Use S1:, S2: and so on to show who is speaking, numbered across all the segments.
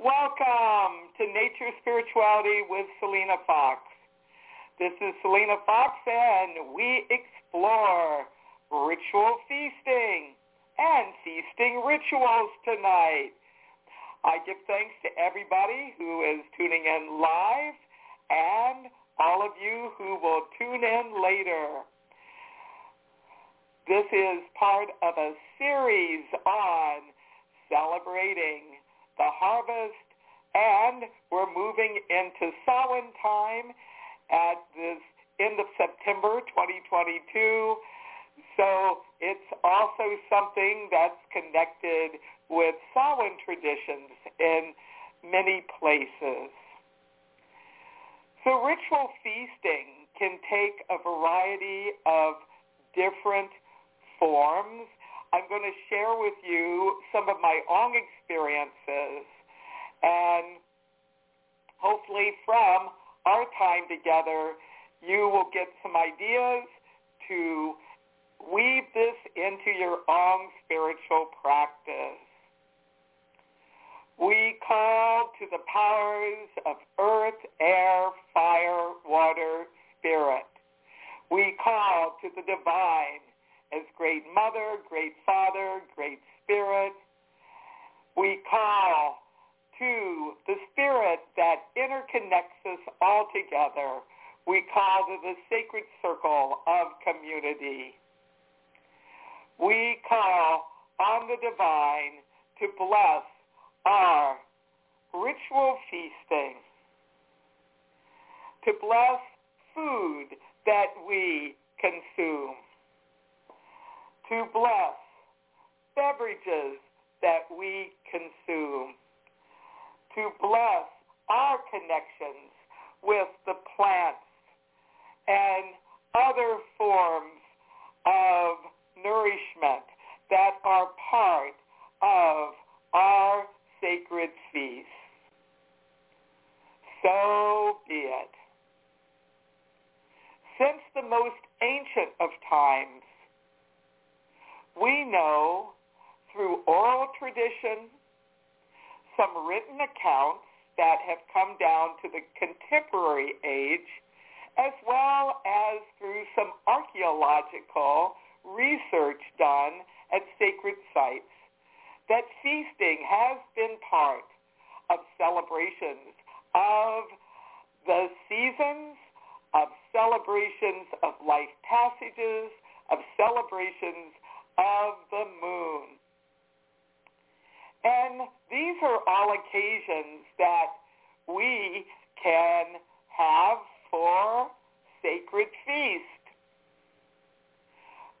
S1: Welcome to Nature Spirituality with Selena Fox. This is Selena Fox and we explore ritual feasting and feasting rituals tonight. I give thanks to everybody who is tuning in live and all of you who will tune in later. This is part of a series on celebrating the harvest and we're moving into Samhain time at this end of September 2022. So it's also something that's connected with Samhain traditions in many places. So ritual feasting can take a variety of different forms. I'm going to share with you some of my own experiences and hopefully from our time together, you will get some ideas to weave this into your own spiritual practice. We call to the powers of earth, air, fire, water, spirit. We call to the divine as great mother, great father, great spirit. We call to the spirit that interconnects us all together. We call to the sacred circle of community. We call on the divine to bless our ritual feasting, to bless food that we consume, to bless beverages that we consume, to bless our connections with the plants and other forms of nourishment that are part of our sacred feast. So be it. Since the most ancient of times, we know through oral tradition, some written accounts that have come down to the contemporary age, as well as through some archaeological research done at sacred sites, that feasting has been part of celebrations of the seasons, of celebrations of life passages, of celebrations of the moon. And these are all occasions that we can have for sacred feast.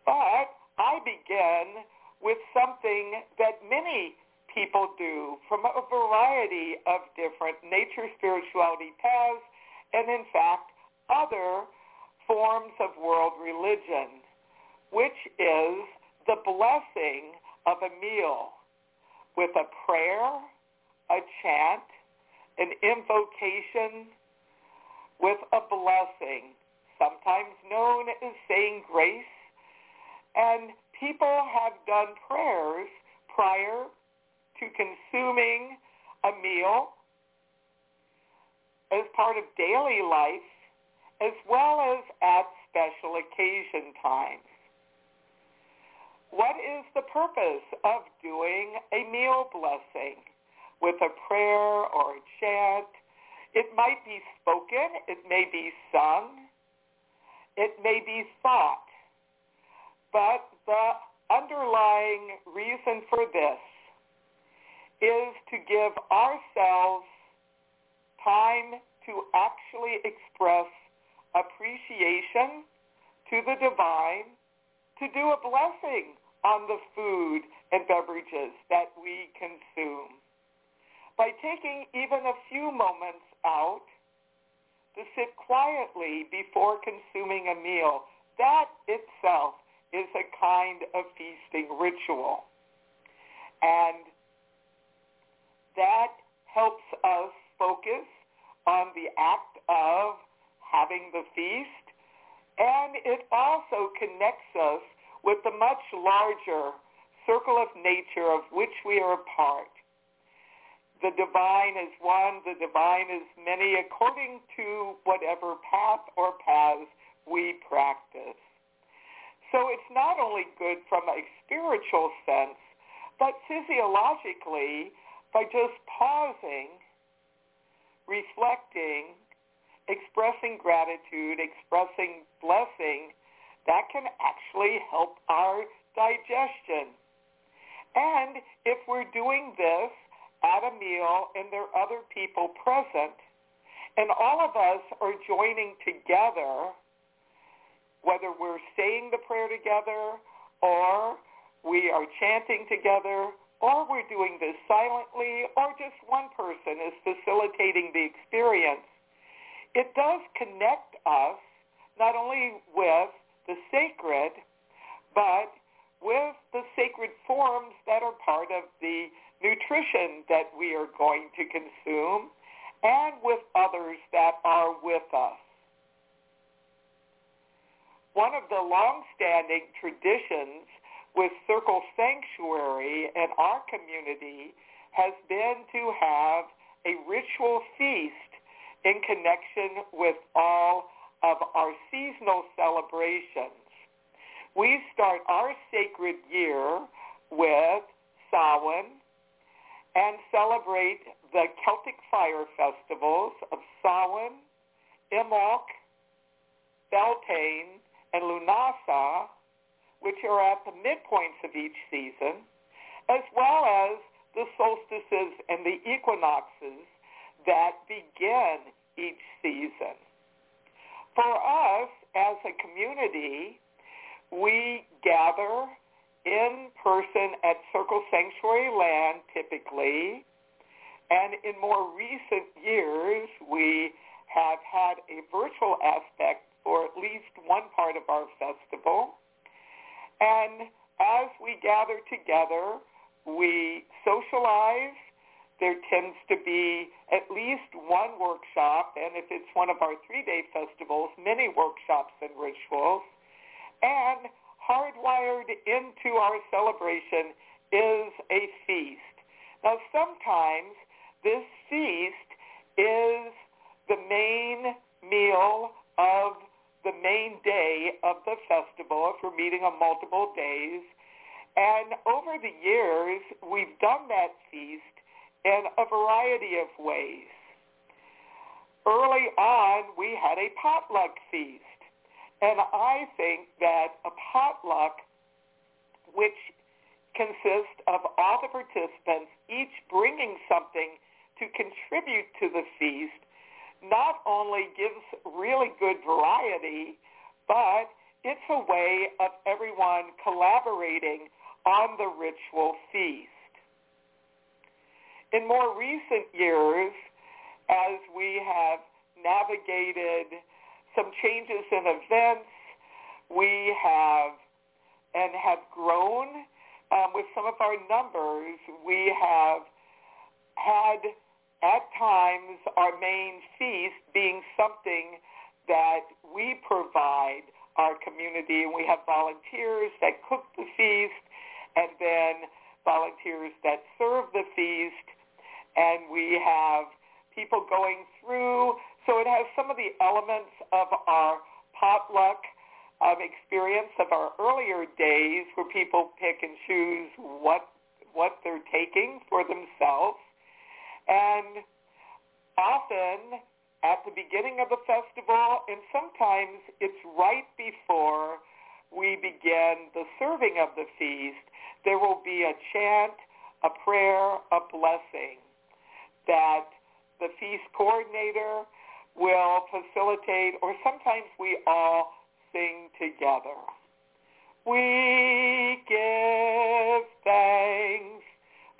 S1: But I begin with something that many people do from a variety of different nature spirituality paths and in fact other forms of world religion, which is the blessing of a meal with a prayer, a chant, an invocation, with a blessing, sometimes known as saying grace. And people have done prayers prior to consuming a meal as part of daily life as well as at special occasion times. What is the purpose of doing a meal blessing with a prayer or a chant? It might be spoken. It may be sung. It may be thought. But the underlying reason for this is to give ourselves time to actually express appreciation to the divine, to do a blessing on the food and beverages that we consume. by taking even a few moments out to sit quietly before consuming a meal. That itself is a kind of feasting ritual. And that helps us focus on the act of having the feast. And it also connects us with the much larger circle of nature of which we are a part. The divine is one, the divine is many, according to whatever path or paths we practice. So it's not only good from a spiritual sense, but physiologically, by just pausing, reflecting, expressing gratitude, expressing blessing, that can actually help our digestion. And if we're doing this at a meal and there are other people present, and all of us are joining together whether we're saying the prayer together or we are chanting together or we're doing this silently or just one person is facilitating the experience, it does connect us not only with the sacred, but with the sacred forms that are part of the nutrition that we are going to consume and with others that are with us. One of the long-standing traditions with Circle Sanctuary and our community has been to have a ritual feast in connection with all of our seasonal celebrations. We start our sacred year with Samhain and celebrate the Celtic fire festivals of Samhain, Imbolc, Beltane, and Lughnasadh, which are at the midpoints of each season, as well as the solstices and the equinoxes that begin each season. For us as a community, we gather in person at Circle Sanctuary Land typically, and in more recent years, we have had a virtual aspect for at least one part of our festival. And as we gather together, we socialize. There tends to be at least one workshop, and if it's one of our three-day festivals, many workshops and rituals. And hardwired into our celebration is a feast. Now, sometimes this feast is the main meal of the main day of the festival if we're meeting on multiple days. And over the years, we've done that feast in a variety of ways. Early on, we had a potluck feast. And I think that a potluck, which consists of all the participants each bringing something to contribute to the feast, not only gives really good variety, but it's a way of everyone collaborating on the ritual feast. In more recent years, as we have navigated some changes in events, we have and have grown um, with some of our numbers. We have had at times our main feast being something that we provide our community. And we have volunteers that cook the feast and then volunteers that serve the feast and we have people going through. So it has some of the elements of our potluck um, experience of our earlier days where people pick and choose what what they're taking for themselves. And often at the beginning of the festival, and sometimes it's right before we begin the serving of the feast, there will be a chant, a prayer, a blessing that the feast coordinator will facilitate, or sometimes we all sing together. We give thanks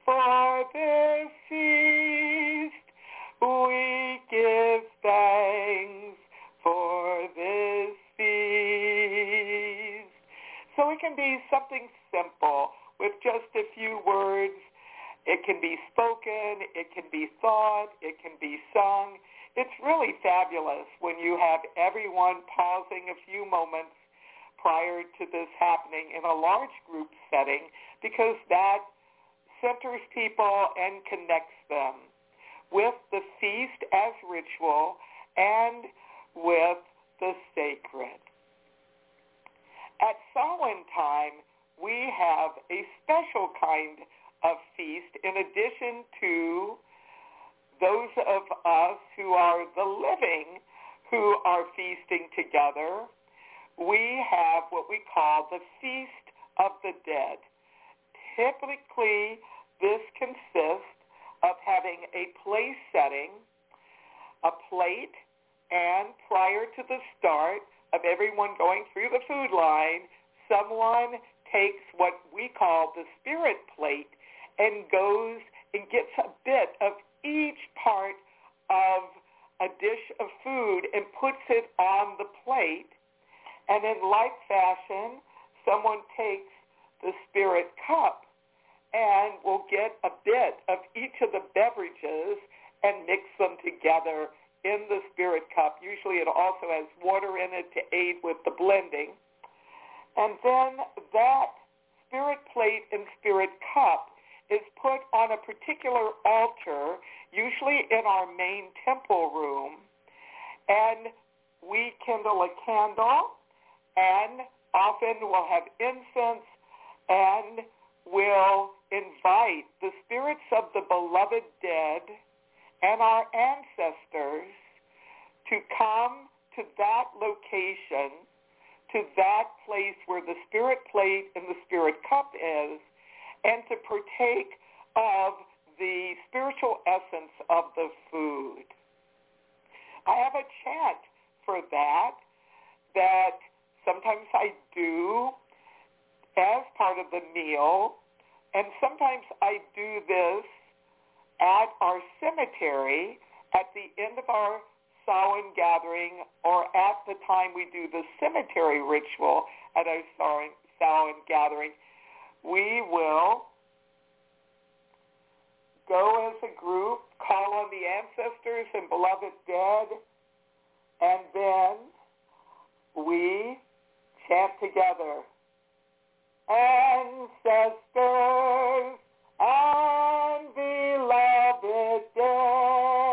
S1: for this sea thanks for this feast. So it can be something simple with just a few words. It can be spoken, it can be thought, it can be sung. It's really fabulous when you have everyone pausing a few moments prior to this happening in a large group setting because that centers people and connects them with the feast as ritual and with the sacred. At Samhain time, we have a special kind of feast in addition to those of us who are the living who are feasting together. We have what we call the Feast of the Dead. Typically, this consists of having a place setting, a plate, and prior to the start of everyone going through the food line, someone takes what we call the spirit plate and goes and gets a bit of each part of a dish of food and puts it on the plate. And in like fashion, someone takes the spirit cup and will get a bit of each of the beverages and mix them together in the spirit cup. Usually it also has water in it to aid with the blending. And then that spirit plate and spirit cup is put on a particular altar, usually in our main temple room, and we kindle a candle, and often we'll have incense, and we'll invite the spirits of the beloved dead and our ancestors to come to that location, to that place where the spirit plate and the spirit cup is, and to partake of the spiritual essence of the food. I have a chant for that that sometimes I do as part of the meal and sometimes I do this at our cemetery at the end of our Samhain gathering or at the time we do the cemetery ritual at our Samhain gathering. We will go as a group, call on the ancestors and beloved dead, and then we chant together ancestors and beloved dead,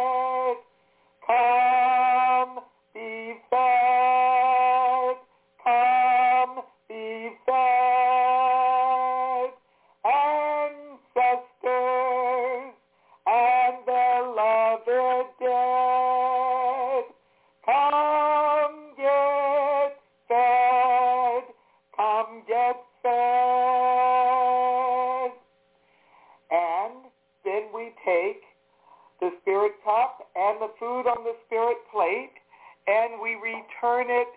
S1: and the food on the spirit plate and we return it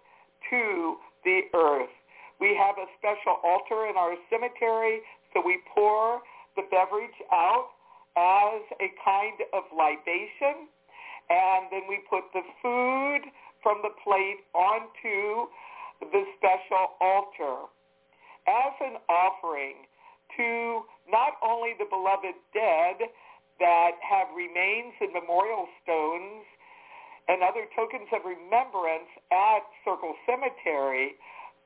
S1: to the earth. We have a special altar in our cemetery, so we pour the beverage out as a kind of libation, and then we put the food from the plate onto the special altar as an offering to not only the beloved dead that have remains and memorial stones and other tokens of remembrance at Circle Cemetery,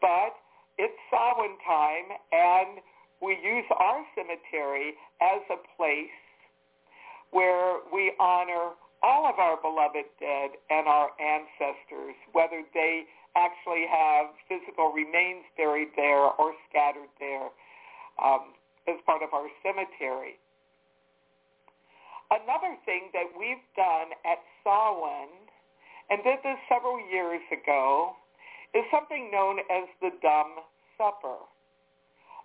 S1: but it's Samhain time and we use our cemetery as a place where we honor all of our beloved dead and our ancestors, whether they actually have physical remains buried there or scattered there um, as part of our cemetery. Another thing that we've done at Samhain, and did this several years ago, is something known as the Dumb Supper.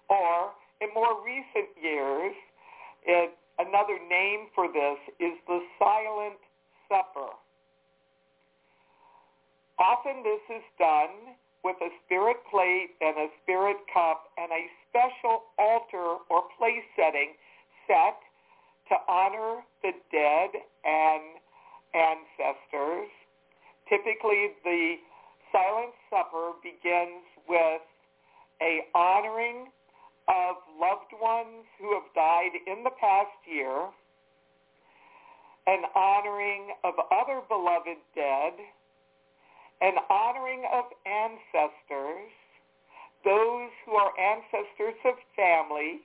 S1: Or in more recent years, it, another name for this is the Silent Supper. Often this is done with a spirit plate and a spirit cup and a special altar or place setting set to honor the dead and ancestors. Typically, the silent supper begins with a honoring of loved ones who have died in the past year, an honoring of other beloved dead, an honoring of ancestors, those who are ancestors of family,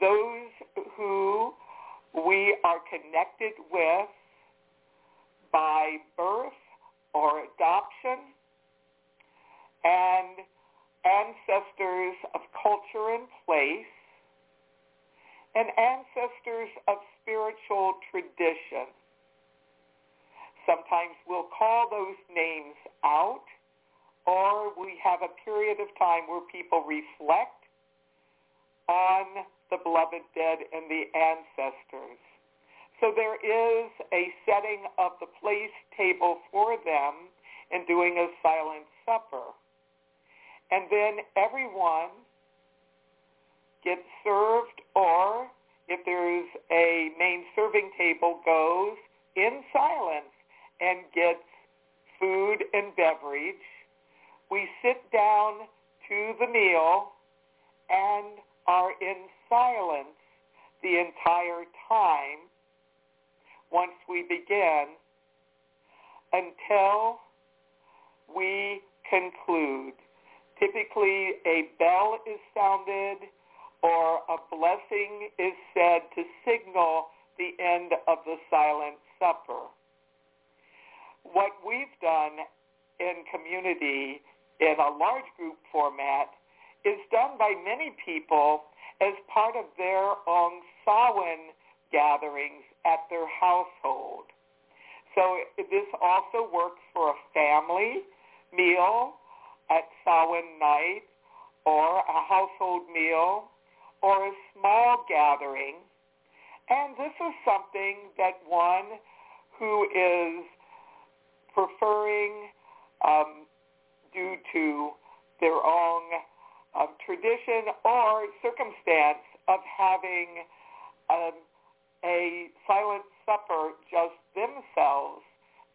S1: those who we are connected with by birth or adoption, and ancestors of culture and place, and ancestors of spiritual tradition. Sometimes we'll call those names out, or we have a period of time where people reflect on the beloved dead and the ancestors. So there is a setting of the place table for them and doing a silent supper. And then everyone gets served or if there's a main serving table goes in silence and gets food and beverage. We sit down to the meal and are in silence the entire time once we begin until we conclude. Typically, a bell is sounded or a blessing is said to signal the end of the silent supper. What we've done in community in a large group format is done by many people as part of their own Samhain gatherings at their household. So this also works for a family meal at Samhain night or a household meal or a small gathering. And this is something that one who is preferring um, due to their own uh, tradition or circumstance of having um, a silent supper just themselves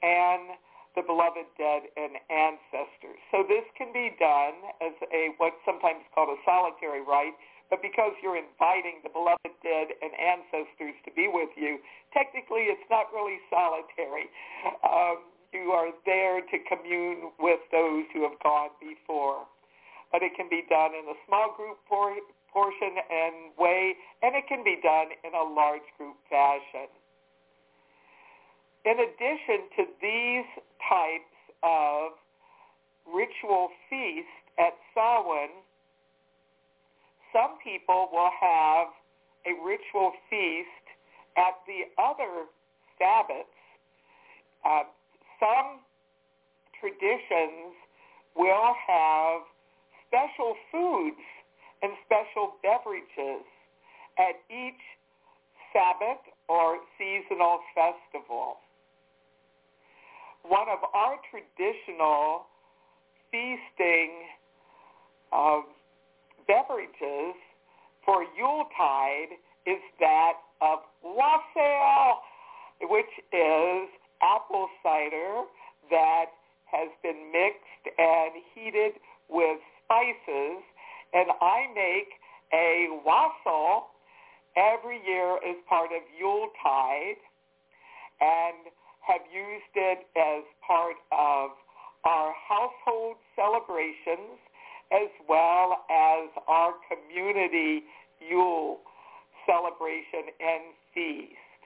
S1: and the beloved dead and ancestors. So this can be done as a what's sometimes called a solitary rite, but because you're inviting the beloved dead and ancestors to be with you, technically it's not really solitary. Um, you are there to commune with those who have gone before. But it can be done in a small group portion and way, and it can be done in a large group fashion. In addition to these types of ritual feast at Samhain, some people will have a ritual feast at the other Sabbats. Uh, some traditions will have special foods and special beverages at each Sabbat or seasonal festival. One of our traditional feasting uh, beverages for Yuletide is that of wassail, which is apple cider that has been mixed and heated with spices and I make a wassail every year as part of Yuletide and have used it as part of our household celebrations as well as our community Yule celebration and feast.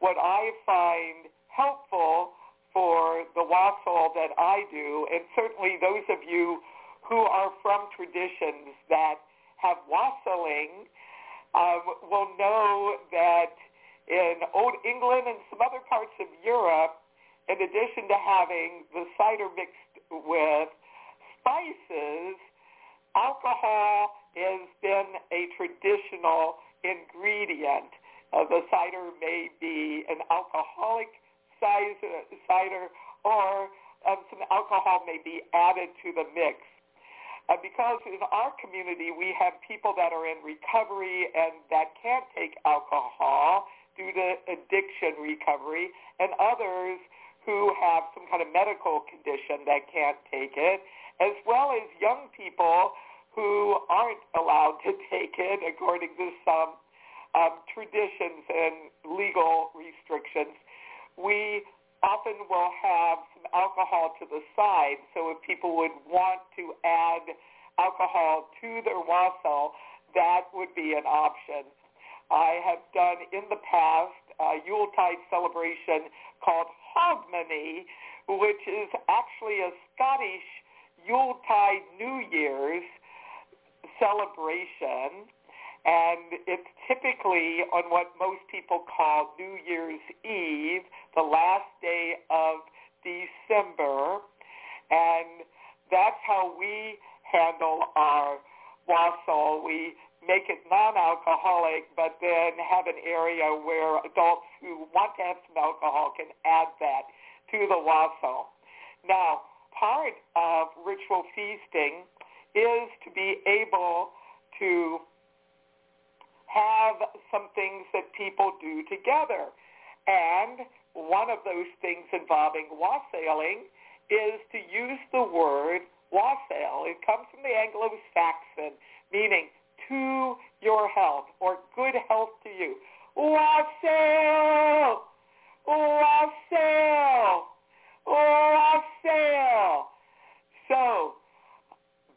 S1: What I find helpful for the wassail that I do, and certainly those of you who are from traditions that have wassailing um, will know that in Old England and some other parts of Europe, in addition to having the cider mixed with spices, alcohol has been a traditional ingredient. Uh, the cider may be an alcoholic cider or um, some alcohol may be added to the mix. Uh, because in our community we have people that are in recovery and that can't take alcohol due to addiction recovery, and others who have some kind of medical condition that can't take it, as well as young people who aren't allowed to take it according to some um, traditions and legal restrictions. We often will have some alcohol to the side, so if people would want to add alcohol to their wassail, that would be an option. I have done in the past a Yuletide celebration called Hogmanay, which is actually a Scottish Yuletide New Year's celebration. And it's typically on what most people call New Year's Eve, the last day of December. And that's how we handle our wassail. We make it non-alcoholic, but then have an area where adults who want to have some alcohol can add that to the wassail. Now, part of ritual feasting is to be able to have some things that people do together. And one of those things involving wassailing is to use the word wassail. It comes from the Anglo-Saxon, meaning to your health or good health to you. Wassail! Wassail! Wassail! So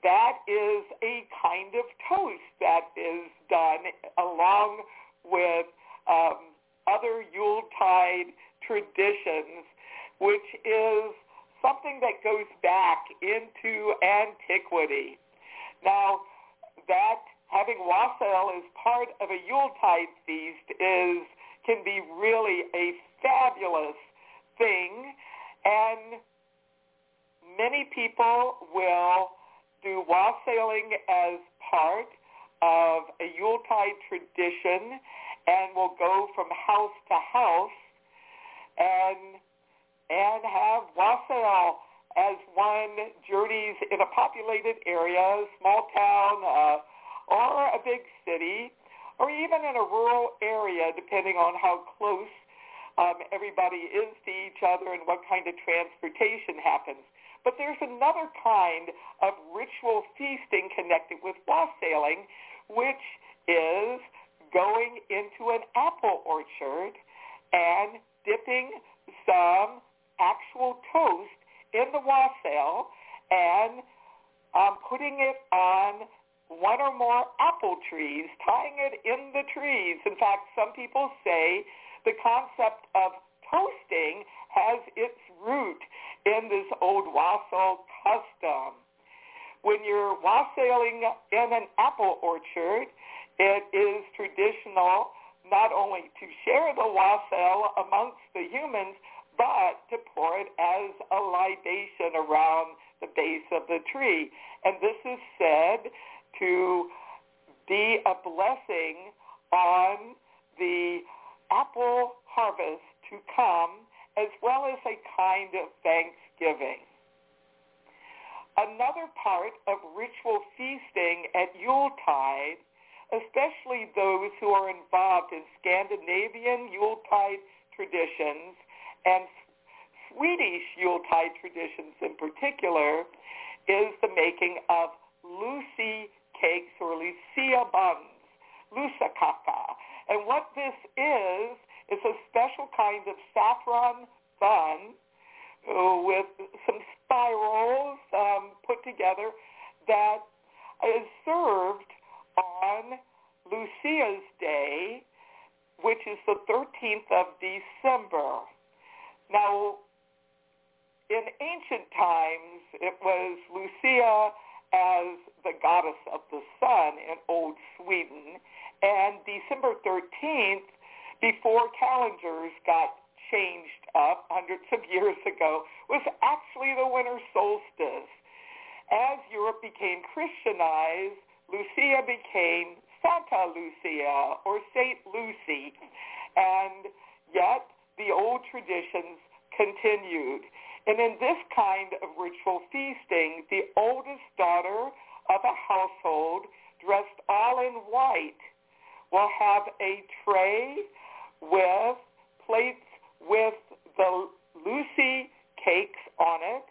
S1: that is a kind of toast that is done along with um, other Yuletide traditions, which is something that goes back into antiquity. Now, that having wassail as part of a Yuletide feast is can be really a fabulous thing, and many people will do wassailing as part of a Yuletide tradition and will go from house to house and and have wassail as one journeys in a populated area, small town, uh, or a big city, or even in a rural area, depending on how close um, everybody is to each other and what kind of transportation happens. But there's another kind of ritual feasting connected with wassailing, which is going into an apple orchard and dipping some actual toast in the wassail and um, putting it on one or more apple trees, tying it in the trees. In fact, some people say the concept of toasting has its root in this old wassail custom. When you're wassailing in an apple orchard, it is traditional not only to share the wassail amongst the humans, but to pour it as a libation around the base of the tree. And this is said to be a blessing on the apple harvest to come, as well as a kind of thanksgiving. Another part of ritual feasting at Yuletide, especially those who are involved in Scandinavian Yuletide traditions and Swedish Yuletide traditions in particular, is the making of Lucy cakes or Lucia buns, lussakaka. And what this is, is a special kind of saffron bun uh, with some spirals um, put together that is served on Lucia's Day, which is the 13th of December. Now, in ancient times, it was Lucia as the goddess of the sun in Old Sweden. And December 13th, before calendars got changed up hundreds of years ago, was actually the winter solstice. As Europe became Christianized, Lucia became Santa Lucia or Saint Lucy. And yet the old traditions continued. And in this kind of ritual feasting, the oldest daughter of a household, dressed all in white, will have a tray with plates with the Lucy cakes on it,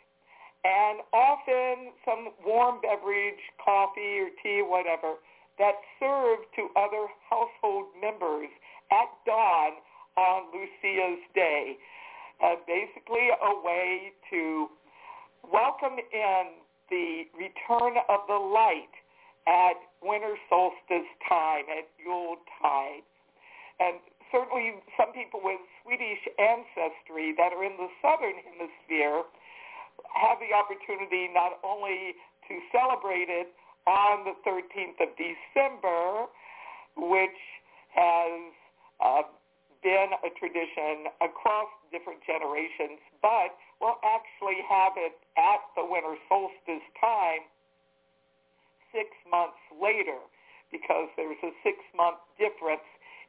S1: and often some warm beverage, coffee or tea, whatever, that's served to other household members at dawn on Lucia's Day. Uh, basically a way to welcome in the return of the light at winter solstice time, at Yule tide. And certainly some people with Swedish ancestry that are in the southern hemisphere have the opportunity not only to celebrate it on the 13th of December, which has uh, been a tradition across different generations, but will actually have it at the winter solstice time six months later because there's a six-month difference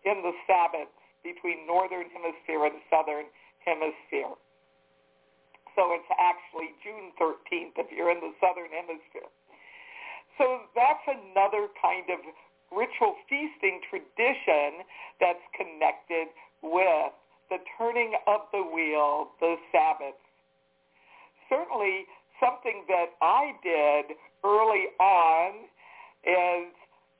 S1: in the Sabbats between northern hemisphere and southern hemisphere. So it's actually June 13th if you're in the southern hemisphere. So that's another kind of ritual feasting tradition that's connected with the turning of the wheel, the Sabbat. Certainly something that I did early on is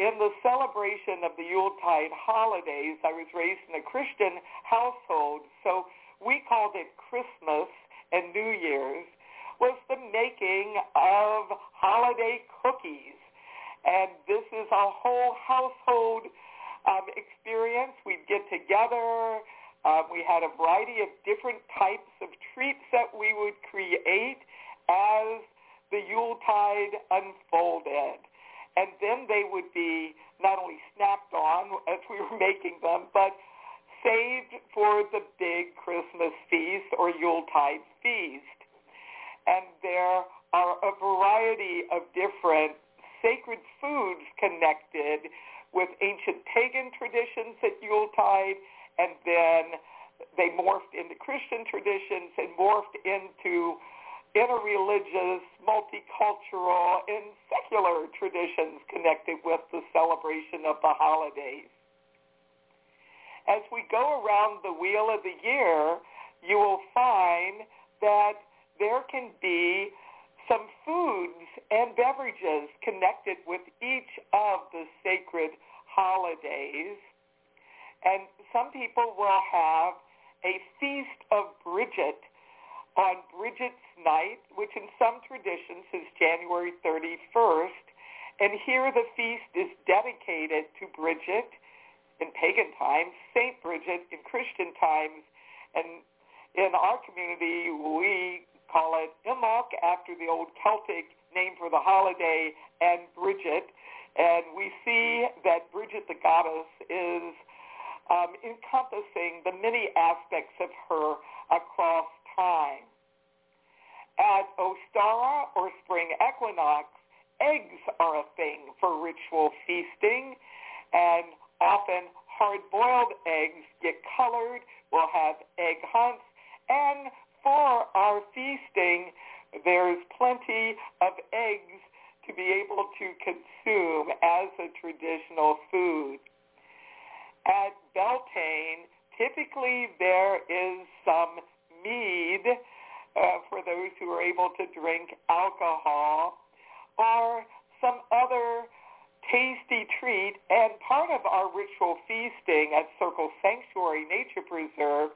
S1: in the celebration of the Yuletide holidays, I was raised in a Christian household, so we called it Christmas and New Year's, was the making of holiday cookies. And this is a whole household um, experience. We'd get together. Um, we had a variety of different types of treats that we would create as the Yuletide unfolded and then they would be not only snapped on as we were making them, but saved for the big Christmas feast or Yuletide feast. And there are a variety of different sacred foods connected with ancient pagan traditions at Yuletide, and then they morphed into Christian traditions and morphed into interreligious, multicultural, and secular traditions connected with the celebration of the holidays. As we go around the wheel of the year, you will find that there can be some foods and beverages connected with each of the sacred holidays. And some people will have a feast of Bridget on Bridget's night, which in some traditions is January 31st. And here the feast is dedicated to Bridget in pagan times, Saint Bridget in Christian times, and in our community we call it Imbolc after the old Celtic name for the holiday and Bridget. And we see that Bridget the goddess is um, encompassing the many aspects of her across time. At Ostara or spring equinox, eggs are a thing for ritual feasting, and often hard-boiled eggs get colored. We'll have egg hunts, and for our feasting, there's plenty of eggs to be able to consume as a traditional food. At Beltane, typically there is some mead uh, for those who are able to drink alcohol or some other tasty treat. And part of our ritual feasting at Circle Sanctuary Nature Preserve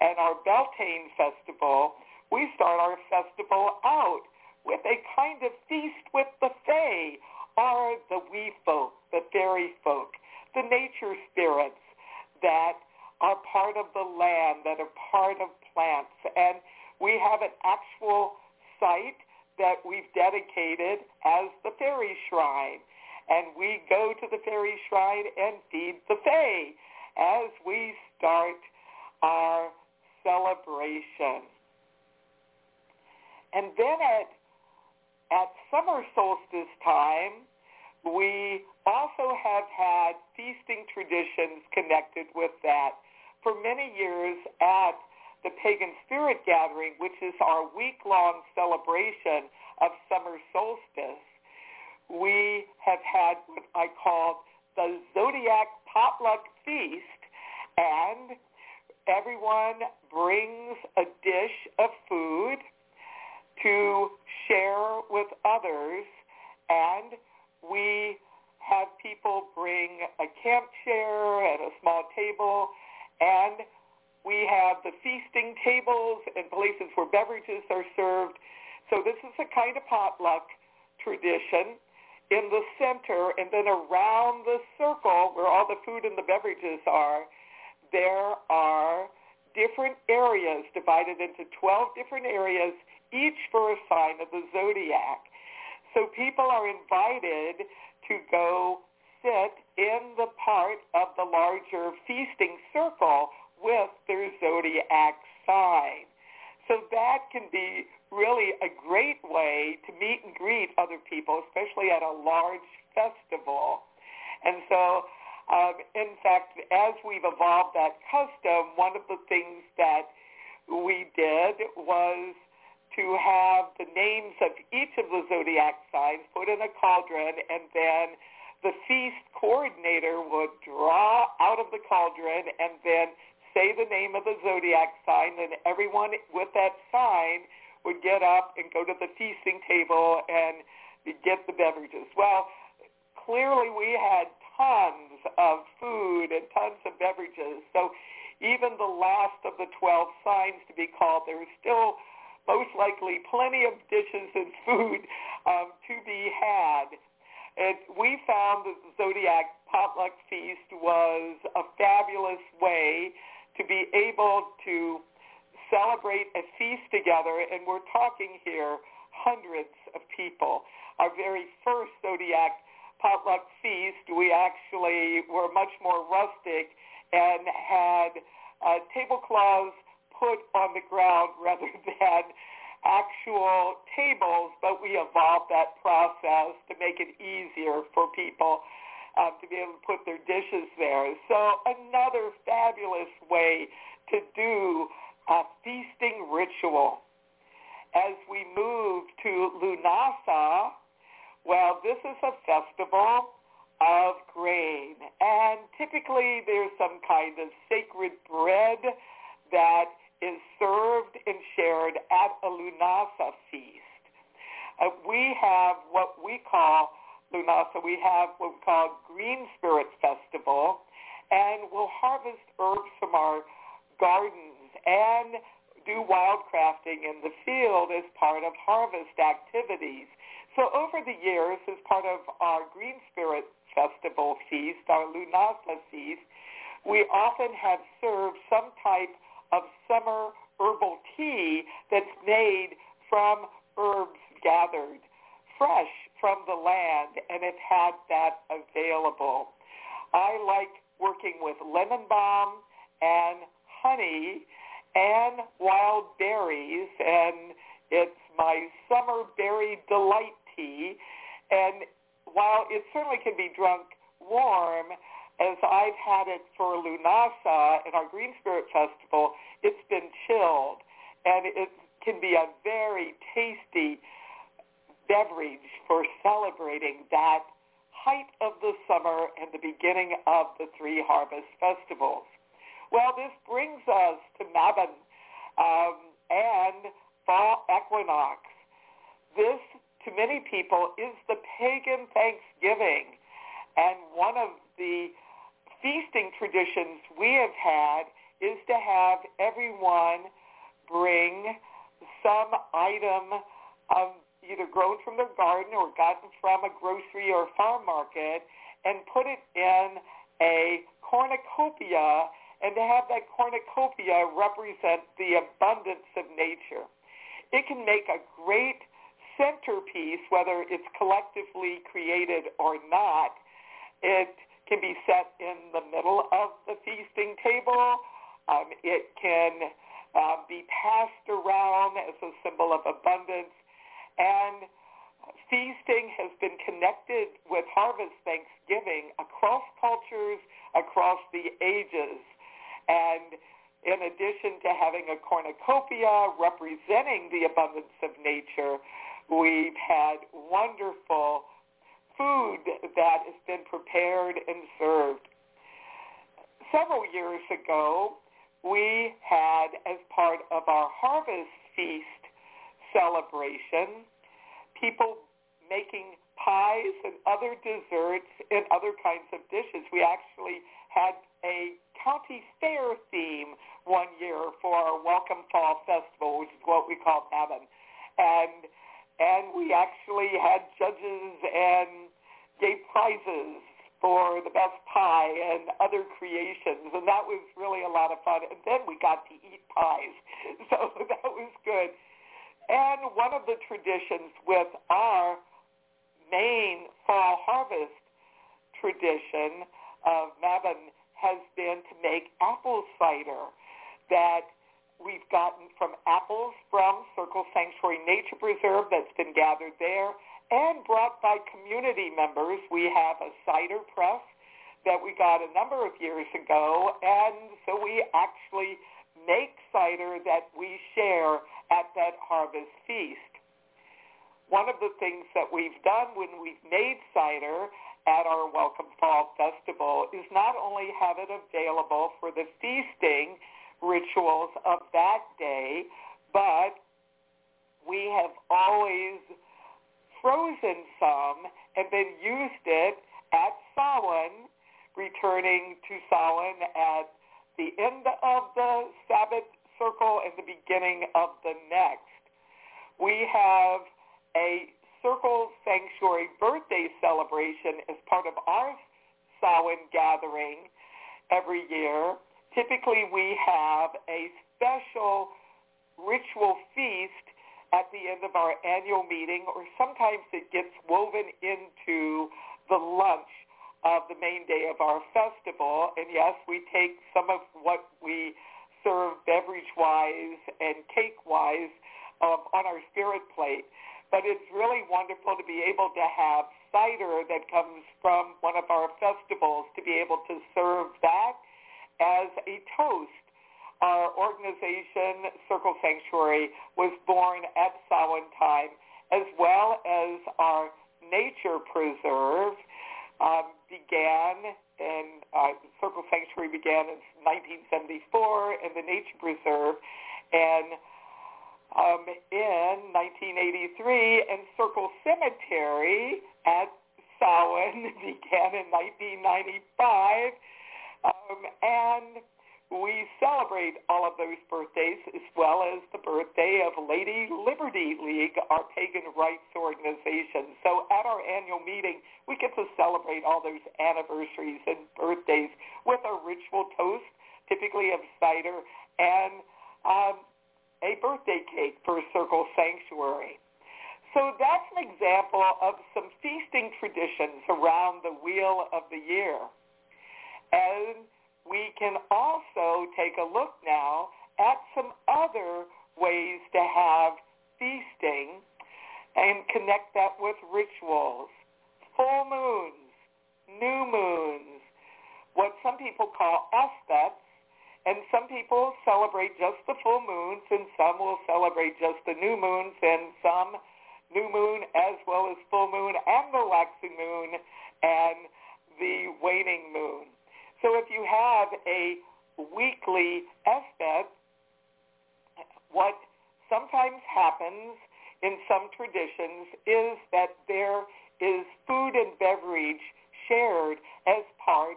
S1: and our Beltane Festival, we start our festival out with a kind of feast with the Fae, or the wee folk, the fairy folk, the nature spirits that are part of the land, that are part of plants. And we have an actual site that we've dedicated as the fairy shrine. And we go to the fairy shrine and feed the fae as we start our celebration. And then at, at summer solstice time, we also have had feasting traditions connected with that. For many years at the Pagan Spirit Gathering, which is our week-long celebration of summer solstice, we have had what I call the Zodiac Potluck Feast, and everyone brings a dish of food to share with others, and we have people bring a camp chair and a small table, and we have the feasting tables and places where beverages are served. So this is a kind of potluck tradition in the center, and then around the circle where all the food and the beverages are, there are different areas divided into 12 different areas, each for a sign of the zodiac. So people are invited to go sit in the part of the larger feasting circle with their zodiac sign. So that can be really a great way to meet and greet other people, especially at a large festival. And so, um, in fact, as we've evolved that custom, one of the things that we did was to have the names of each of the zodiac signs put in a cauldron and then the feast coordinator would draw out of the cauldron and then say the name of the zodiac sign, and everyone with that sign would get up and go to the feasting table and get the beverages. Well, clearly we had tons of food and tons of beverages. So even the last of the 12 signs to be called, there was still most likely plenty of dishes and food um, to be had. And we found that the Zodiac Potluck Feast was a fabulous way to be able to celebrate a feast together, and we're talking here hundreds of people. Our very first Zodiac potluck feast, we actually were much more rustic and had uh, tablecloths put on the ground rather than actual tables, but we evolved that process to make it easier for people um, to be able to put their dishes there. So another fabulous way to do a feasting ritual. As we move to Lunasa, well, this is a festival of grain. And typically there's some kind of sacred bread that is served and shared at a Lunasa feast. Uh, we have what we call Lunasa, we have what we call Green Spirit Festival, and we'll harvest herbs from our gardens and do wildcrafting in the field as part of harvest activities. So over the years, as part of our Green Spirit Festival feast, our Lunasa feast, we often have served some type of summer herbal tea that's made from herbs gathered fresh from the land and have had that available. I like working with lemon balm and honey and wild berries, and it's my summer berry delight tea. And while it certainly can be drunk warm, as I've had it for Lunasa in our Green Spirit Festival, it's been chilled, and it can be a very tasty beverage for celebrating that height of the summer and the beginning of the three harvest festivals. Well, this brings us to Mabon um, and fall equinox. This, to many people, is the pagan Thanksgiving. And one of the feasting traditions we have had is to have everyone bring some item of either grown from their garden or gotten from a grocery or farm market and put it in a cornucopia and to have that cornucopia represent the abundance of nature. It can make a great centerpiece, whether it's collectively created or not. It can be set in the middle of the feasting table. Um, it can uh, be passed around as a symbol of abundance. And feasting has been connected with harvest thanksgiving across cultures, across the ages. And in addition to having a cornucopia representing the abundance of nature, we've had wonderful food that has been prepared and served. Several years ago, we had, as part of our harvest feast celebration, people making pies and other desserts and other kinds of dishes. We actually had a county fair theme one year for our Welcome Fall Festival, which is what we call Mabon. And and we actually had judges and gave prizes for the best pie and other creations, and that was really a lot of fun. And then we got to eat pies, so that was good. And one of the traditions with our main fall harvest tradition of Mabon has been to make apple cider that we've gotten from apples from Circle Sanctuary Nature Preserve that's been gathered there and brought by community members. We have a cider press that we got a number of years ago, and so we actually make cider that we share at that harvest feast. One of the things that we've done when we've made cider at our Welcome Fall Festival is not only have it available for the feasting rituals of that day, but we have always frozen some and then used it at Samhain, returning to Samhain at the end of the Sabbat circle and the beginning of the next. We have a Circle Sanctuary birthday celebration as part of our Samhain gathering every year. Typically, we have a special ritual feast at the end of our annual meeting, or sometimes it gets woven into the lunch of the main day of our festival. And yes, we take some of what we serve beverage-wise and cake-wise um, on our spirit plate. But it's really wonderful to be able to have cider that comes from one of our festivals to be able to serve that as a toast. Our organization, Circle Sanctuary, was born at Samhain time, as well as our Nature Preserve um, began, and uh, Circle Sanctuary began in 1974, and the Nature Preserve, and um, in 1983, and Circle Cemetery at Samhain began in 1995. Um, and we celebrate all of those birthdays as well as the birthday of Lady Liberty League, our pagan rights organization. So at our annual meeting, we get to celebrate all those anniversaries and birthdays with a ritual toast, typically of cider, and um, a birthday cake for Circle Sanctuary. So that's an example of some feasting traditions around the wheel of the year. And we can also take a look now at some other ways to have feasting and connect that with rituals. Full moons, new moons, what some people call esbats, and some people celebrate just the full moons, and some will celebrate just the new moons, and some new moon as well as full moon and the waxing moon and the waning moon. So if you have a weekly esbat, what sometimes happens in some traditions is that there is food and beverage shared as part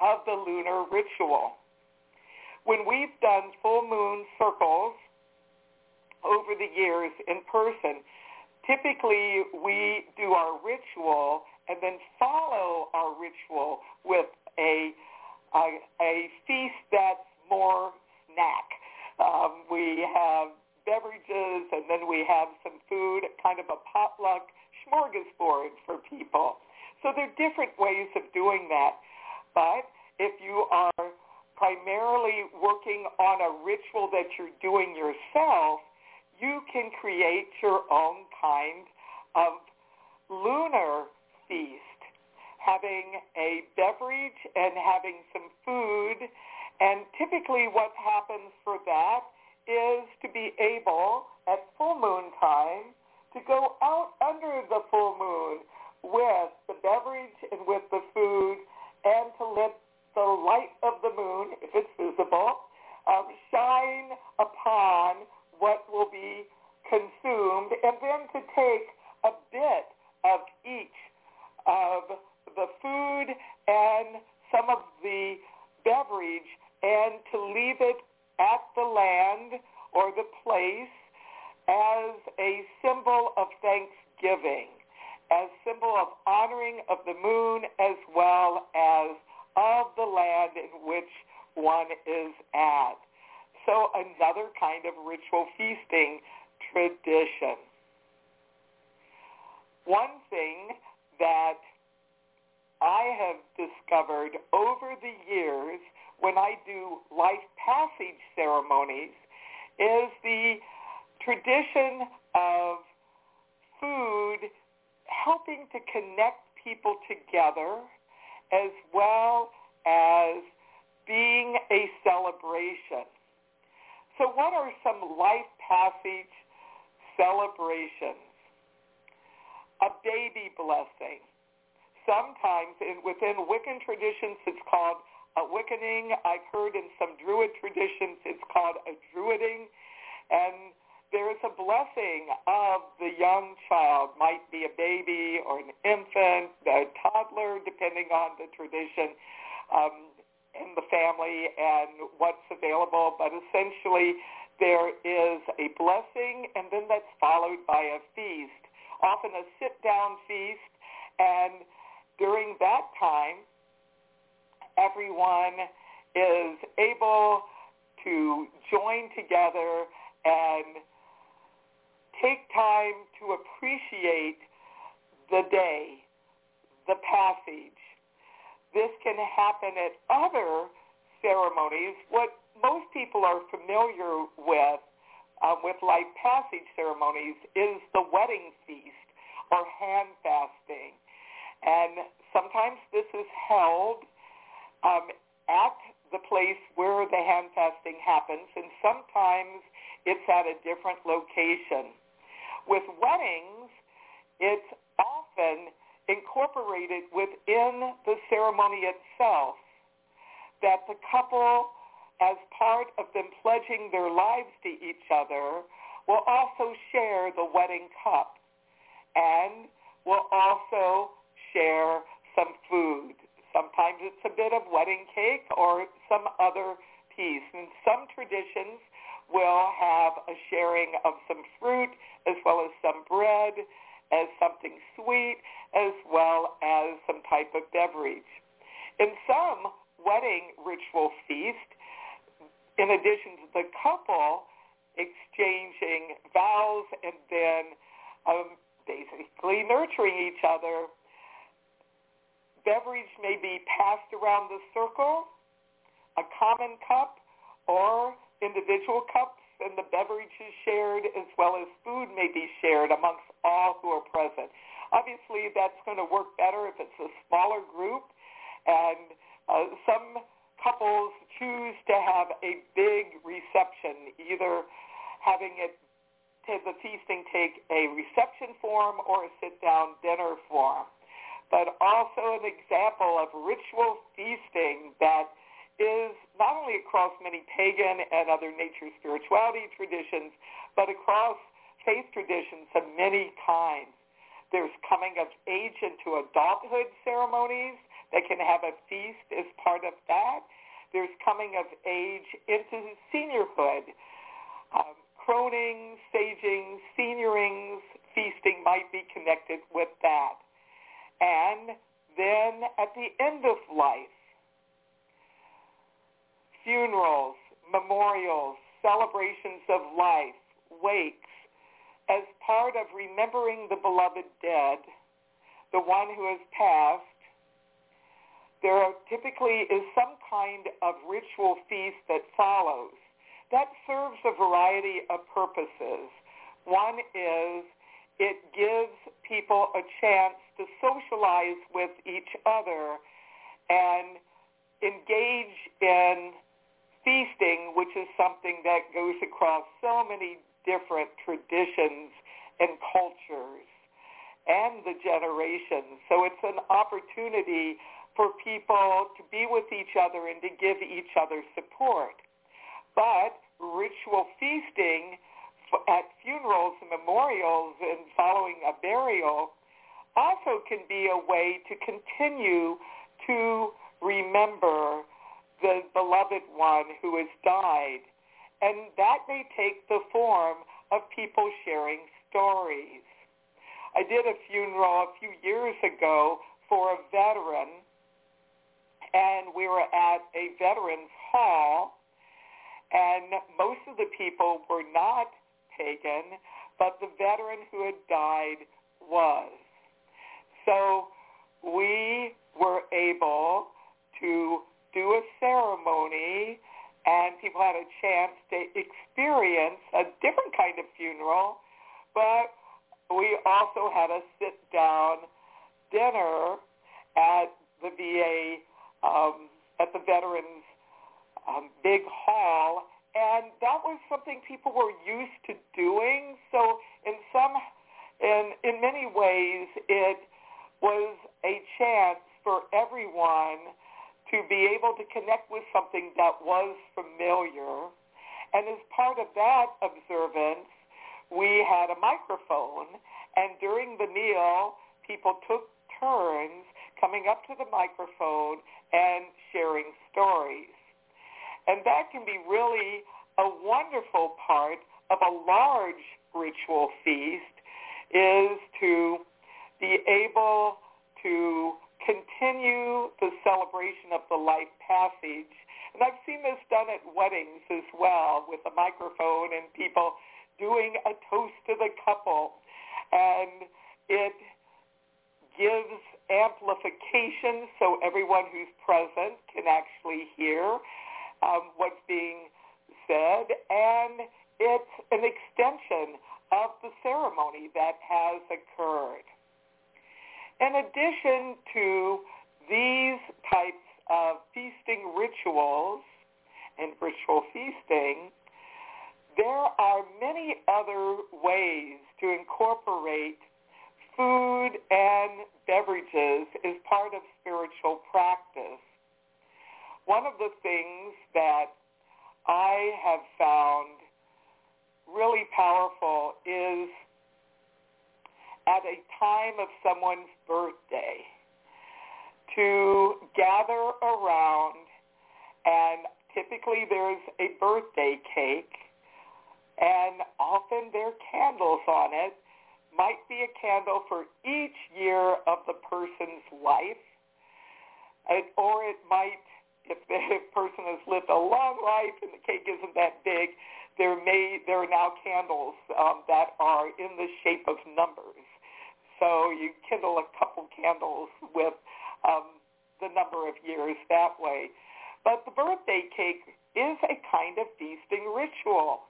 S1: of the lunar ritual. When we've done full moon circles over the years in person, typically we do our ritual and then follow our ritual with a a, a feast that's more snack. Um, we have beverages and then we have some food, kind of a potluck smorgasbord for people. So there are different ways of doing that. But if you are primarily working on a ritual that you're doing yourself, you can create your own kind of lunar feast, having a beverage and having some food. And typically what happens for that is to be able at full moon time to go out under the full moon with the beverage and with the food and to let the light of the moon, if it's visible, um, shine upon what will be consumed, and then to take a bit of each of the food and some of the beverage and to leave it at the land or the place as a symbol of thanksgiving, as symbol of honoring of the moon as well as of the land in which one is at. So another kind of ritual feasting tradition. One thing that I have discovered over the years when I do life passage ceremonies is the tradition of food helping to connect people together as well as being a celebration. So what are some life passage celebrations? A baby blessing sometimes in, within Wiccan traditions it's called a Wiccaning. I've heard in some Druid traditions it's called a Druiding. And there is a blessing of the young child, might be a baby or an infant, a toddler, depending on the tradition um, in the family and what's available. But essentially, there is a blessing, and then that's followed by a feast, often a sit-down feast. And during that time, everyone is able to join together and take time to appreciate the day, the passage. This can happen at other ceremonies. What most people are familiar with um, with life passage ceremonies is the wedding feast or hand fasting. And sometimes this is held um, at the place where the hand fasting happens, and sometimes it's at a different location. With weddings, it's often incorporated within the ceremony itself that the couple, as part of them pledging their lives to each other, will also share the wedding cup and will also share some food. Sometimes it's a bit of wedding cake or some other piece. And some traditions will have a sharing of some fruit as well as some bread as something sweet as well as some type of beverage. In some wedding ritual feast, in addition to the couple exchanging vows and then um, basically nurturing each other, beverage may be passed around the circle, a common cup, or individual cups, and the beverage is shared as well as food may be shared amongst all who are present. Obviously, that's going to work better if it's a smaller group, and uh, some couples choose to have a big reception, either having it the feasting take a reception form or a sit-down dinner form but also an example of ritual feasting that is not only across many pagan and other nature spirituality traditions, but across faith traditions of many kinds. There's coming of age into adulthood ceremonies that can have a feast as part of that. There's coming of age into seniorhood. Um, croning, saging, seniorings, feasting might be connected with that. And then at the end of life, funerals, memorials, celebrations of life, wakes, as part of remembering the beloved dead, the one who has passed, there typically is some kind of ritual feast that follows. That serves a variety of purposes. One is it gives people a chance to socialize with each other and engage in feasting, which is something that goes across so many different traditions and cultures and the generations. So it's an opportunity for people to be with each other and to give each other support. But ritual feasting at funerals and memorials and following a burial also can be a way to continue to remember the beloved one who has died. And that may take the form of people sharing stories. I did a funeral a few years ago for a veteran, and we were at a veterans hall, and most of the people were not pagan, but the veteran who had died was. So we were able to do a ceremony and people had a chance to experience a different kind of funeral, but we also had a sit-down dinner at the VA, um, at the Veterans um, Big Hall, and that was something people were used to doing. So in some, in in many ways, it was a chance for everyone to be able to connect with something that was familiar. And as part of that observance, we had a microphone, and during the meal, people took turns coming up to the microphone and sharing stories. And that can be really a wonderful part of a large ritual feast is to be able to continue the celebration of the life passage. And I've seen this done at weddings as well with a microphone and people doing a toast to the couple. And it gives amplification so everyone who's present can actually hear um, what's being said. And it's an extension of the ceremony that has occurred. In addition to these types of feasting rituals and ritual feasting, there are many other ways to incorporate food and beverages as part of spiritual practice. One of the things that I have found really powerful is at a time of someone's birthday to gather around and typically there's a birthday cake and often there are candles on it. Might be a candle for each year of the person's life. It, or it might, if the person has lived a long life and the cake isn't that big, there may there are now candles um, that are in the shape of numbers. So you kindle a couple candles with um, the number of years that way. But the birthday cake is a kind of feasting ritual.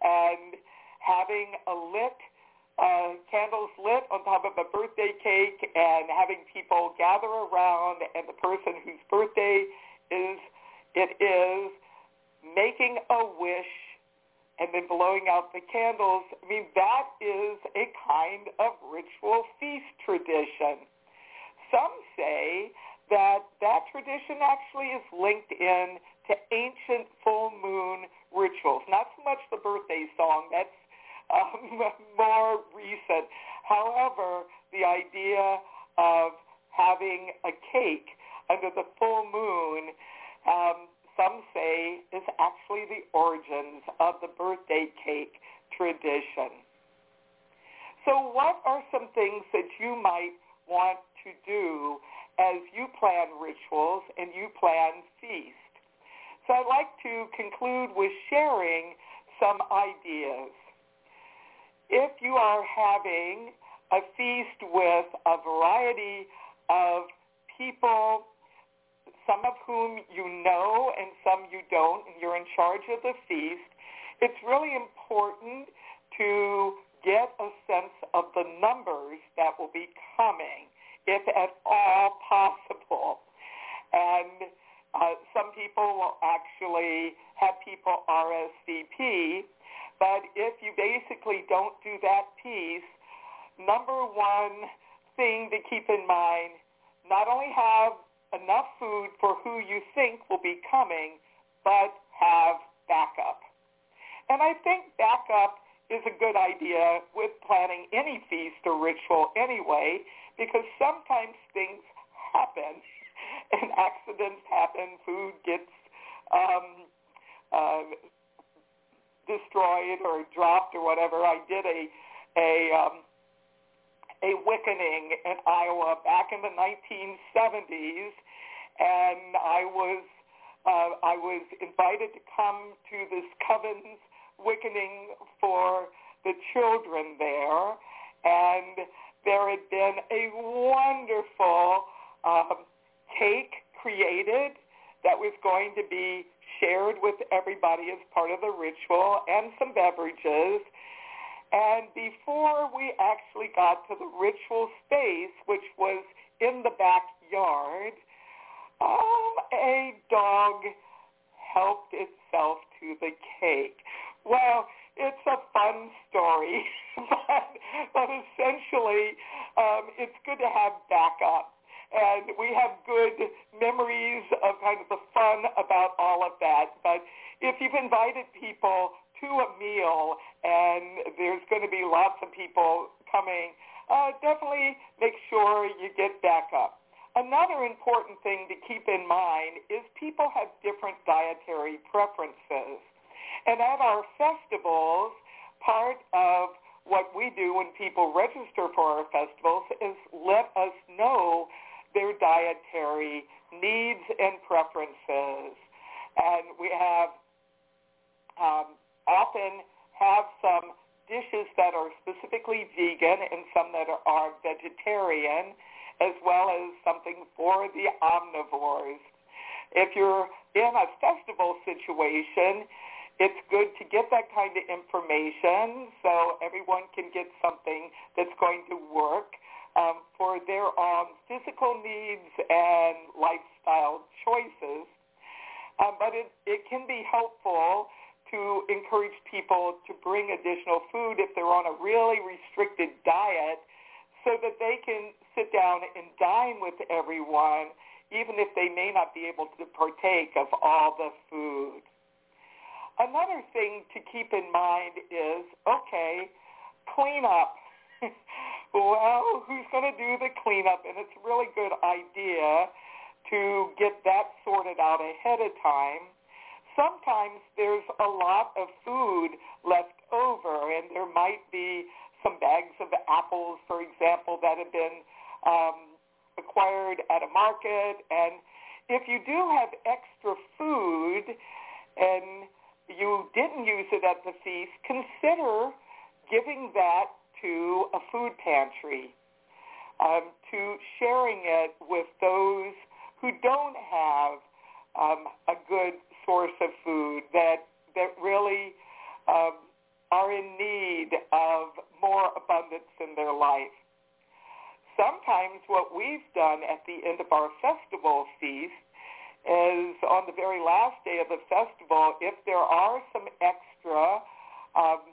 S1: And having a lit, uh, candles lit on top of a birthday cake and having people gather around and the person whose birthday is it is making a wish and then blowing out the candles. I mean, that is a kind of ritual feast tradition. Some say that that tradition actually is linked in to ancient full moon rituals. Not so much the birthday song, that's um, more recent. However, the idea of having a cake under the full moon um, some say is actually the origins of the birthday cake tradition. So what are some things that you might want to do as you plan rituals and you plan feast? So I'd like to conclude with sharing some ideas. If you are having a feast with a variety of people some of whom you know and some you don't, and you're in charge of the feast, it's really important to get a sense of the numbers that will be coming, if at all possible. And uh, some people will actually have people RSVP, but if you basically don't do that piece, number one thing to keep in mind, not only have enough food for who you think will be coming, but have backup. And I think backup is a good idea with planning any feast or ritual anyway, because sometimes things happen and accidents happen, food gets um, uh, destroyed or dropped or whatever. I did a a um, a Wiccaning in Iowa back in the 1970s, and I was uh, I was invited to come to this Covens Wiccaning for the children there, and there had been a wonderful um, cake created that was going to be shared with everybody as part of the ritual and some beverages. And before we actually got to the ritual space, which was in the backyard, um, a dog helped itself to the cake. Well, it's a fun story, but, but essentially um, it's good to have backup. And we have good memories of kind of the fun about all of that. But if you've invited people to a meal and there's going to be lots of people coming, uh, definitely make sure you get backup. Another important thing to keep in mind is people have different dietary preferences. And at our festivals, part of what we do when people register for our festivals is let us know their dietary needs and preferences. And we have um, often have some dishes that are specifically vegan and some that are, are vegetarian, as well as something for the omnivores. If you're in a festival situation, it's good to get that kind of information so everyone can get something that's going to work um, for their own physical needs and lifestyle choices. Um, but it, it can be helpful to encourage people to bring additional food if they're on a really restricted diet so that they can sit down and dine with everyone even if they may not be able to partake of all the food. Another thing to keep in mind is, okay, cleanup. well, who's going to do the cleanup? And it's a really good idea to get that sorted out ahead of time. Sometimes there's a lot of food left over, and there might be some bags of apples, for example, that have been um, acquired at a market. And if you do have extra food and you didn't use it at the feast, consider giving that to a food pantry, um, to sharing it with those who don't have um, a good source of food that that really um, are in need of more abundance in their life. Sometimes what we've done at the end of our festival feast is on the very last day of the festival, if there are some extra um,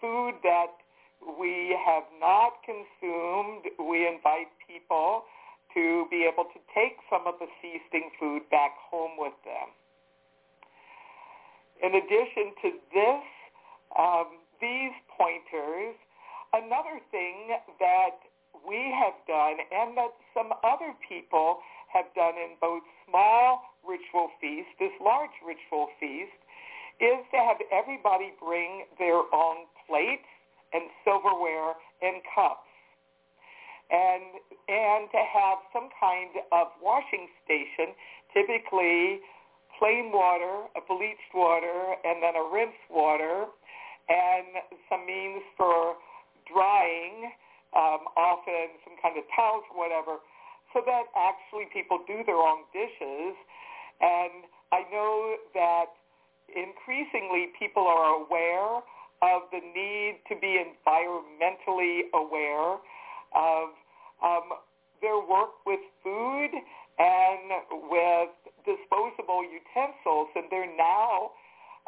S1: food that we have not consumed, we invite people to be able to take some of the feasting food back home with them. In addition to this, um, these pointers, another thing that we have done and that some other people have done in both small ritual feast, this large ritual feast, is to have everybody bring their own plates and silverware and cups. And, and to have some kind of washing station, typically plain water, a bleached water, and then a rinse water, and some means for drying, um, often some kind of towels or whatever, so that actually people do their own dishes. And I know that increasingly people are aware of the need to be environmentally aware of um, their work with food and with disposable utensils, and they're now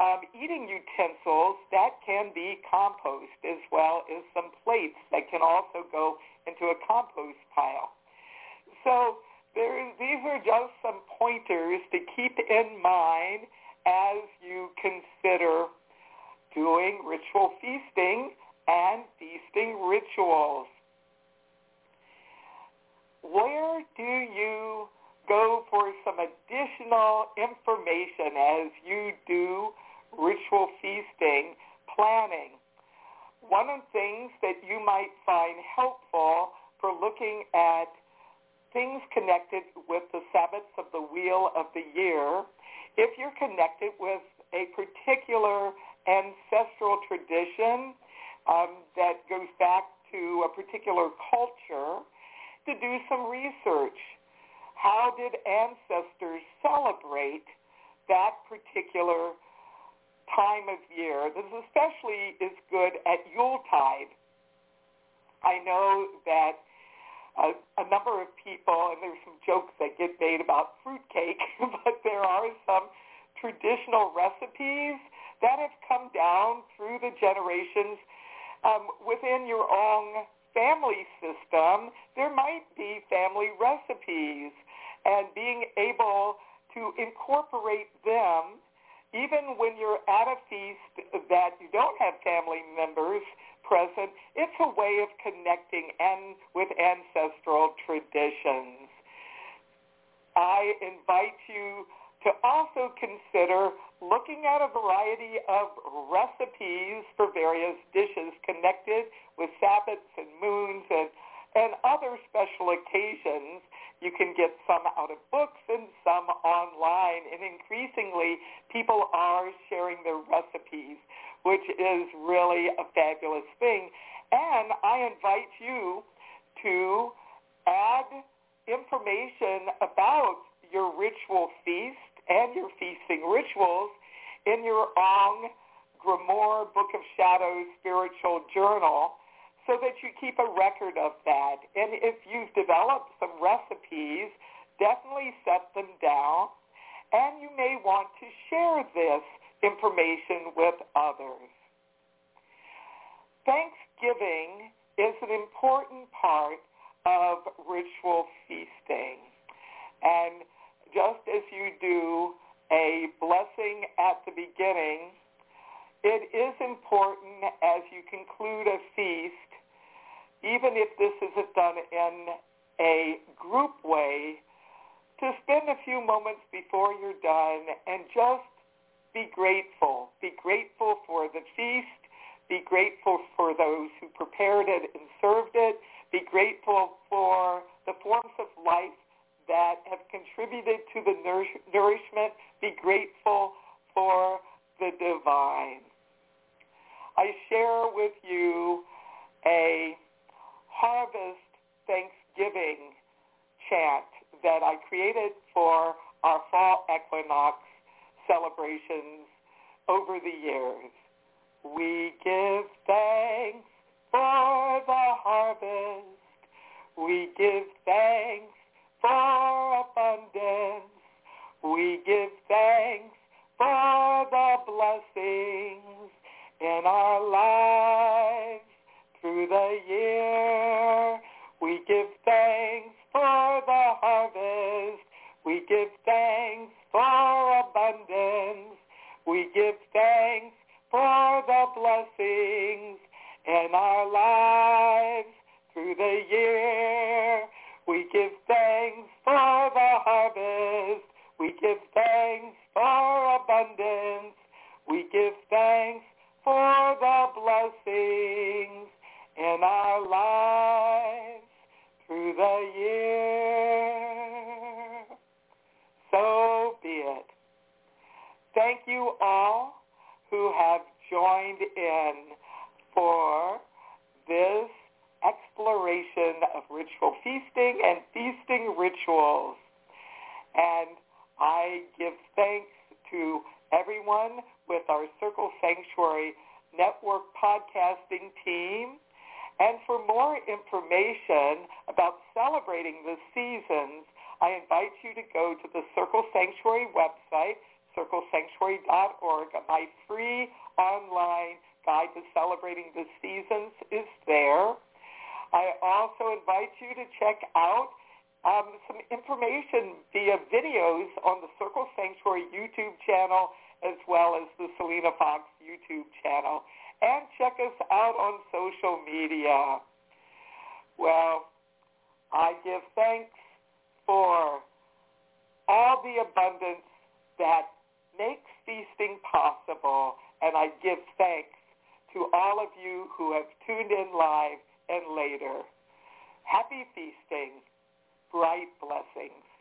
S1: um, eating utensils that can be compost as well as some plates that can also go into a compost pile. So there, these are just some pointers to keep in mind as you consider doing ritual feasting and feasting rituals. Where do you go for some additional information as you do ritual feasting planning? One of the things that you might find helpful for looking at things connected with the Sabbats of the Wheel of the Year, if you're connected with a particular ancestral tradition um, that goes back to a particular culture, to do some research. How did ancestors celebrate that particular time of year? This especially is good at Yuletide. I know that a, a number of people, and there's some jokes that get made about fruitcake, but there are some traditional recipes that have come down through the generations um, within your own family system. There might be family recipes, and being able to incorporate them even when you're at a feast that you don't have family members present, it's a way of connecting and with ancestral traditions. I invite you to also consider looking at a variety of recipes for various dishes connected with Sabbats and moons and, and other special occasions. You can get some out of books and some online, and increasingly people are sharing their recipes which is really a fabulous thing. And I invite you to add information about your ritual feast and your feasting rituals in your own Grimoire Book of Shadows spiritual journal so that you keep a record of that. And if you've developed some recipes, definitely set them down. And you may want to share this information with others. Thanksgiving is an important part of ritual feasting. And just as you do a blessing at the beginning, it is important as you conclude a feast, even if this isn't done in a group way, to spend a few moments before you're done and just be grateful. Be grateful for the feast. Be grateful for those who prepared it and served it. Be grateful for the forms of life that have contributed to the nourishment. Be grateful for the divine. I share with you a harvest thanksgiving chant that I created for our fall equinox celebrations over the years. We give thanks for the harvest. We give thanks for abundance. We give thanks for the blessings in our lives through the year. We give thanks for the harvest. We give thanks for abundance. We give thanks for the blessings in our lives through the year. We give thanks for the harvest. We give thanks for abundance. We give thanks for the blessings in our lives through the year. So be it. Thank you all who have joined in for this exploration of ritual feasting and feasting rituals. And I give thanks to everyone with our Circle Sanctuary Network podcasting team. And for more information about celebrating the seasons, I invite you to go to the Circle Sanctuary website, circlesanctuary.org. My free online guide to celebrating the seasons is there. I also invite you to check out um, some information via videos on the Circle Sanctuary YouTube channel as well as the Selena Fox
S2: YouTube channel and check us out on social media. Well, I give thanks for all the abundance that makes feasting possible, and I give thanks to all of you who have tuned in live and later. Happy feasting. Bright blessings.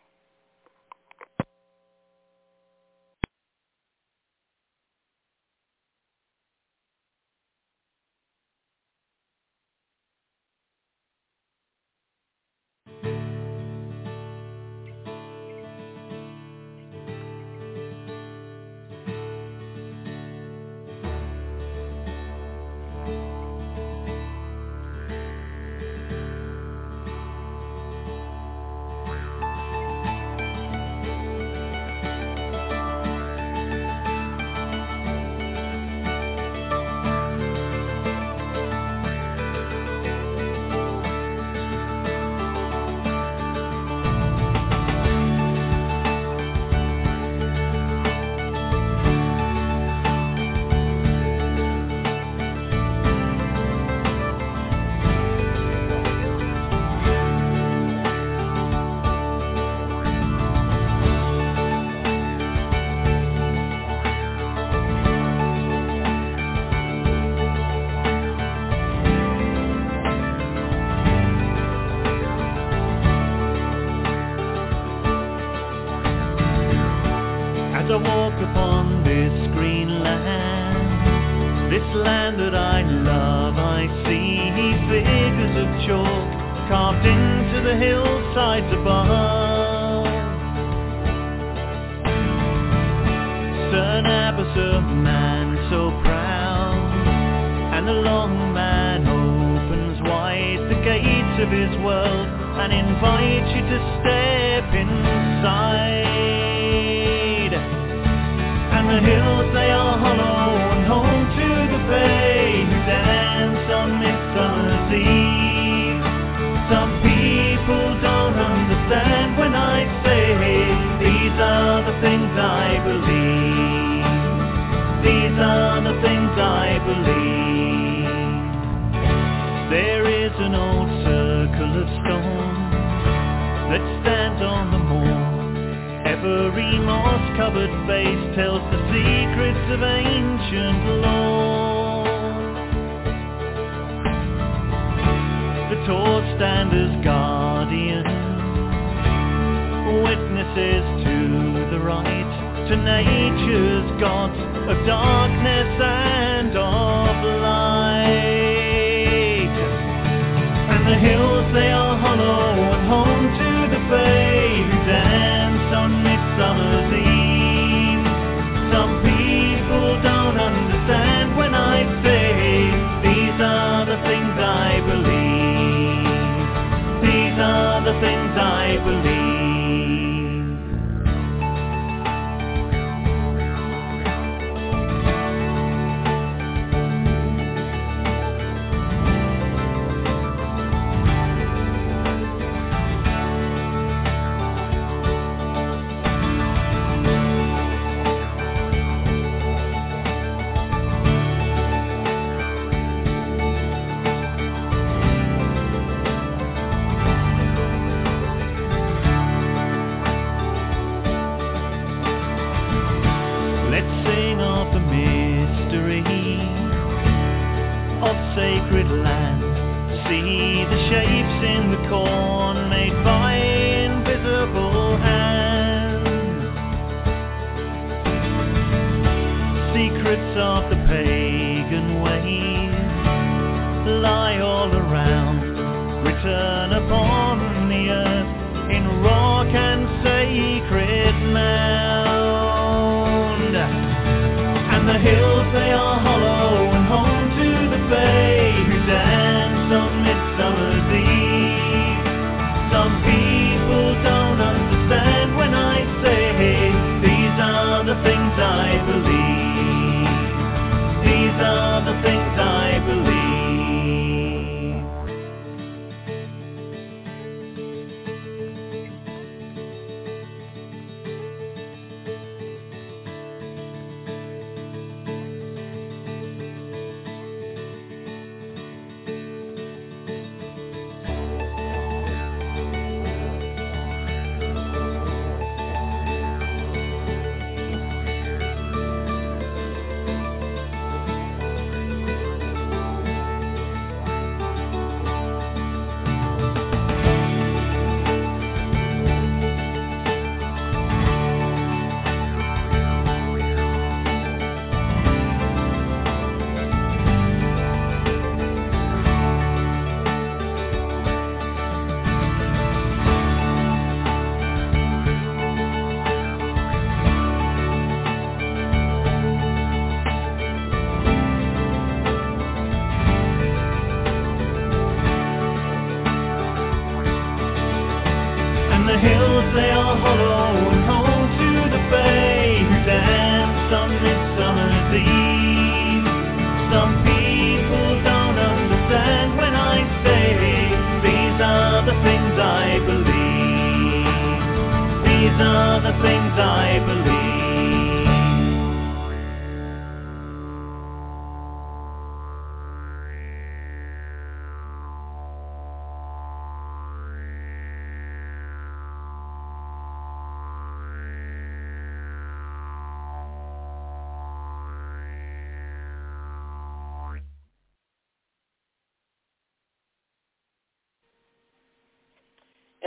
S2: some people.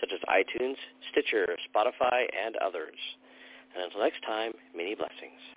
S3: such as iTunes, Stitcher, Spotify, and others. And until next time, many blessings.